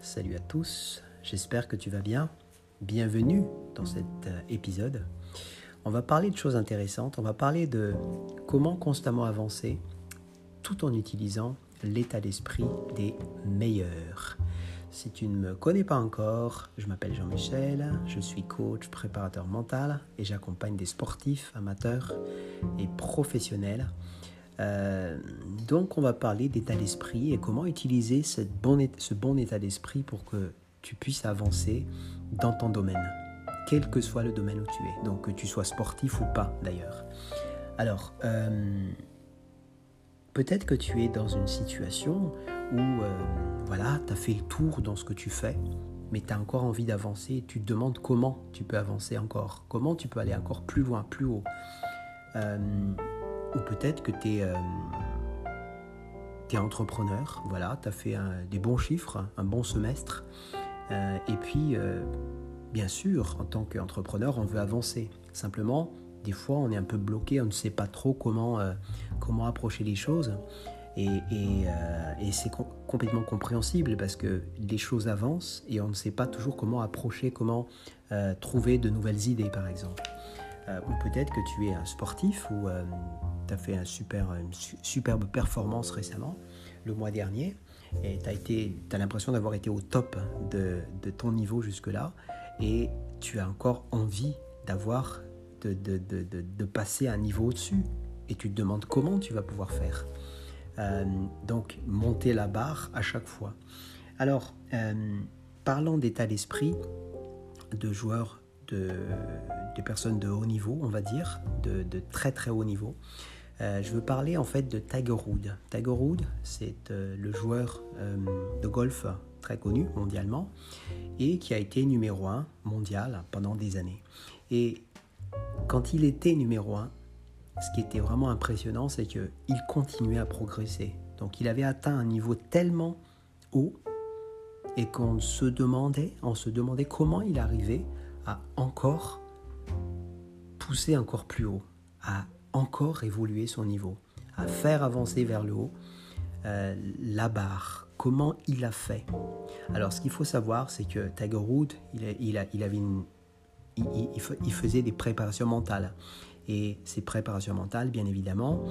salut à tous, j'espère que tu vas bien. Bienvenue dans cet euh, épisode. On va parler de choses intéressantes, on va parler de comment constamment avancer tout en utilisant l'état d'esprit des meilleurs. Si tu ne me connais pas encore, je m'appelle Jean-Michel, je suis coach, préparateur mental et j'accompagne des sportifs, amateurs et professionnels euh, donc on va parler d'état d'esprit et comment utiliser ce bon état d'esprit pour que tu puisses avancer dans ton domaine, quel que soit le domaine où tu es, donc que tu sois sportif ou pas d'ailleurs. Alors, euh, peut-être que tu es dans une situation où euh, voilà, tu as fait le tour dans ce que tu fais, mais tu as encore envie d'avancer tu te demandes comment tu peux avancer encore, comment tu peux aller encore plus loin, plus haut. Ou peut-être que tu es, euh, entrepreneur, voilà, tu as fait des bons chiffres, un bon semestre. Euh, et puis, euh, bien sûr, en tant qu'entrepreneur, on veut avancer. Simplement, des fois, on est un peu bloqué, on ne sait pas trop comment, comment approcher les choses. Et, et c'est complètement compréhensible parce que les choses avancent et on ne sait pas toujours comment approcher, comment trouver de nouvelles idées, par exemple. ou peut-être que tu es un sportif ou fait un une superbe performance récemment, le mois dernier, et tu as, as l'impression d'avoir été au top de, ton niveau jusque-là, et tu as encore envie d'avoir, de, passer un niveau au-dessus, et tu te demandes comment tu vas pouvoir faire. Euh, donc, monter la barre à chaque fois. Alors, euh, parlant d'état d'esprit de joueurs de, personnes de haut niveau, on va dire, de très très haut niveau. Euh, je veux parler en fait de Tiger Woods. Tiger Woods, c'est euh, le joueur euh, de golf très connu mondialement et qui a été numéro 1 mondial pendant des années. Et quand il était numéro 1, ce qui était vraiment impressionnant, c'est qu'il continuait à progresser. Donc il avait atteint un niveau tellement haut et qu'on se demandait, on se demandait comment il arrivait à encore pousser encore plus haut, encore évoluer son niveau, à faire avancer vers le haut euh, la barre. Comment il a fait? Alors, ce qu'il faut savoir, c'est que Tiger Woods, il, avait il, faisait des préparations mentales. Et ces préparations mentales, bien évidemment,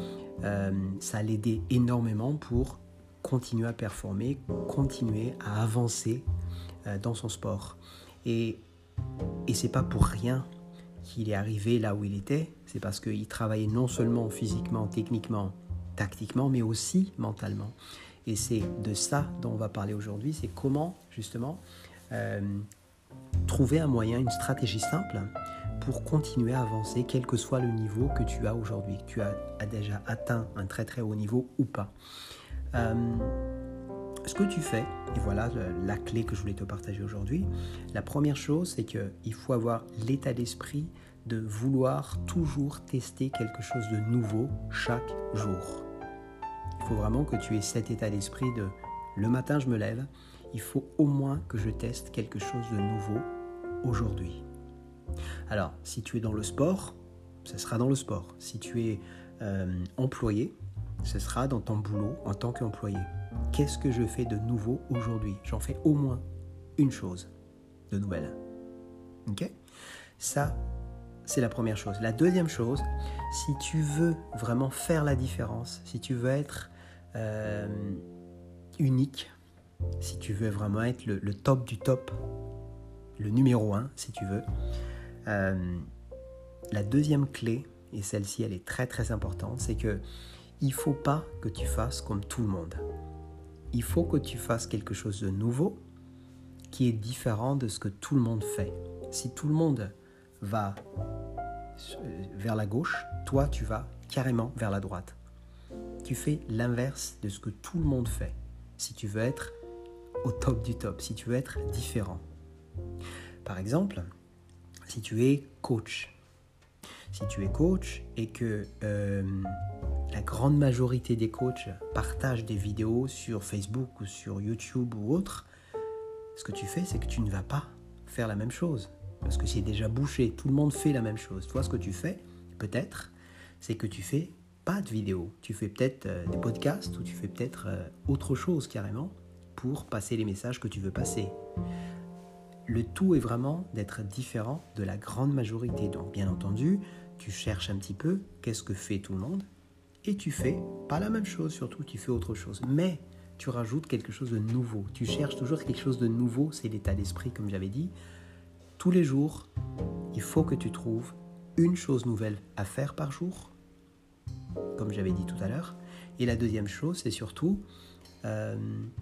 euh, ça l'aidait énormément pour continuer à performer, continuer à avancer euh, dans son sport. Et, et c'est pas pour rien qu'il est arrivé là où il était, c'est parce qu'il travaillait non seulement physiquement, techniquement, tactiquement, mais aussi mentalement. Et c'est de ça dont on va parler aujourd'hui, c'est comment justement euh, trouver un moyen, une stratégie simple pour continuer à avancer, quel que soit le niveau que tu as aujourd'hui, que tu as, déjà atteint un très très haut niveau ou pas. Euh, ce que tu fais, et voilà la clé que je voulais te partager aujourd'hui, la première chose, c'est qu'il faut avoir l'état d'esprit de vouloir toujours tester quelque chose de nouveau chaque jour. Il faut vraiment que tu aies cet état d'esprit de le matin je me lève, il faut au moins que je teste quelque chose de nouveau aujourd'hui. Alors, si tu es dans le sport, ce sera dans le sport. Si tu es euh, employé, ce sera dans ton boulot en tant qu'employé. Qu'est-ce que je fais de nouveau aujourd'hui? J'en fais au moins une chose de nouvelle. Ok? Ça, c'est la première chose. La deuxième chose, si tu veux vraiment faire la différence, si tu veux être euh, unique, si tu veux vraiment être le, top du top, le numéro un, si tu veux, euh, la deuxième clé, et celle-ci elle est très très importante, c'est que il faut pas que tu fasses comme tout le monde. Il faut que tu fasses quelque chose de nouveau qui est différent de ce que tout le monde fait. Si tout le monde va vers la gauche, toi tu vas carrément vers la droite. Tu fais l'inverse de ce que tout le monde fait. Si tu veux être au top du top, si tu veux être différent. Par exemple, si tu es coach, si tu es coach et que euh, la grande majorité des coachs partagent des vidéos sur Facebook ou sur YouTube ou autre, ce que tu fais, c'est que tu ne vas pas faire la même chose parce que c'est déjà bouché, tout le monde fait la même chose. Toi, ce que tu fais, peut-être, c'est que tu fais pas de vidéo, tu fais peut-être euh, des podcasts ou tu fais peut-être euh, autre chose carrément pour passer les messages que tu veux passer. Le tout est vraiment d'être différent de la grande majorité. Donc bien entendu, tu cherches un petit peu qu'est-ce que fait tout le monde et tu fais pas la même chose, surtout tu fais autre chose. Mais tu rajoutes quelque chose de nouveau. Tu cherches toujours quelque chose de nouveau, c'est l'état d'esprit comme j'avais dit. Tous les jours, il faut que tu trouves une chose nouvelle à faire par jour, comme j'avais dit tout à l'heure. Et la deuxième chose, c'est surtout euh,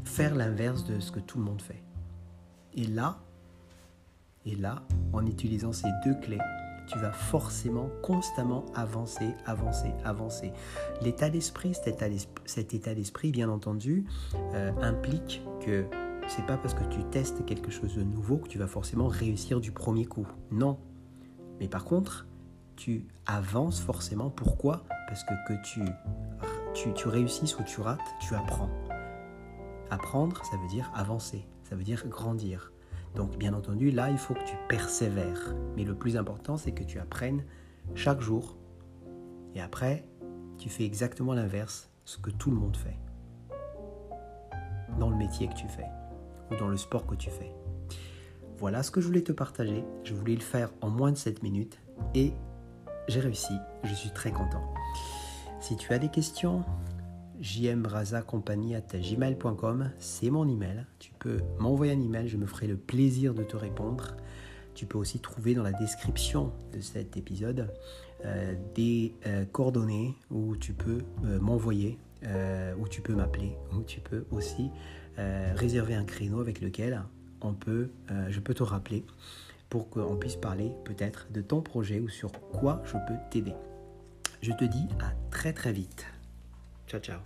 faire l'inverse de ce que tout le monde fait. Et là, et là, en utilisant ces deux clés, tu vas forcément constamment avancer, avancer, avancer. L'état d'esprit, cet état d'esprit, bien entendu, euh, implique que c'est pas parce que tu testes quelque chose de nouveau que tu vas forcément réussir du premier coup. Non. Mais par contre, tu avances forcément. Pourquoi? Parce que tu, tu, tu réussisses ou tu rates, tu apprends. Apprendre, ça veut dire avancer, ça veut dire grandir. Donc bien entendu, là, il faut que tu persévères. Mais le plus important, c'est que tu apprennes chaque jour. Et après, tu fais exactement l'inverse, ce que tout le monde fait. Dans le métier que tu fais ou dans le sport que tu fais. Voilà ce que je voulais te partager. Je voulais le faire en moins de 7 minutes et j'ai réussi. Je suis très content. Si tu as des questions, jmbrazacompagnie.gmail.com, c'est mon email. Tu peux m'envoyer un email, je me ferai le plaisir de te répondre. Tu peux aussi trouver dans la description de cet épisode euh, des euh, coordonnées où tu peux euh, m'envoyer, où tu peux m'appeler, où tu peux aussi réserver un créneau avec lequel on peut, je peux te rappeler pour qu'on puisse parler peut-être de ton projet ou sur quoi je peux t'aider. Je te dis à très très vite. Tchau, tchau.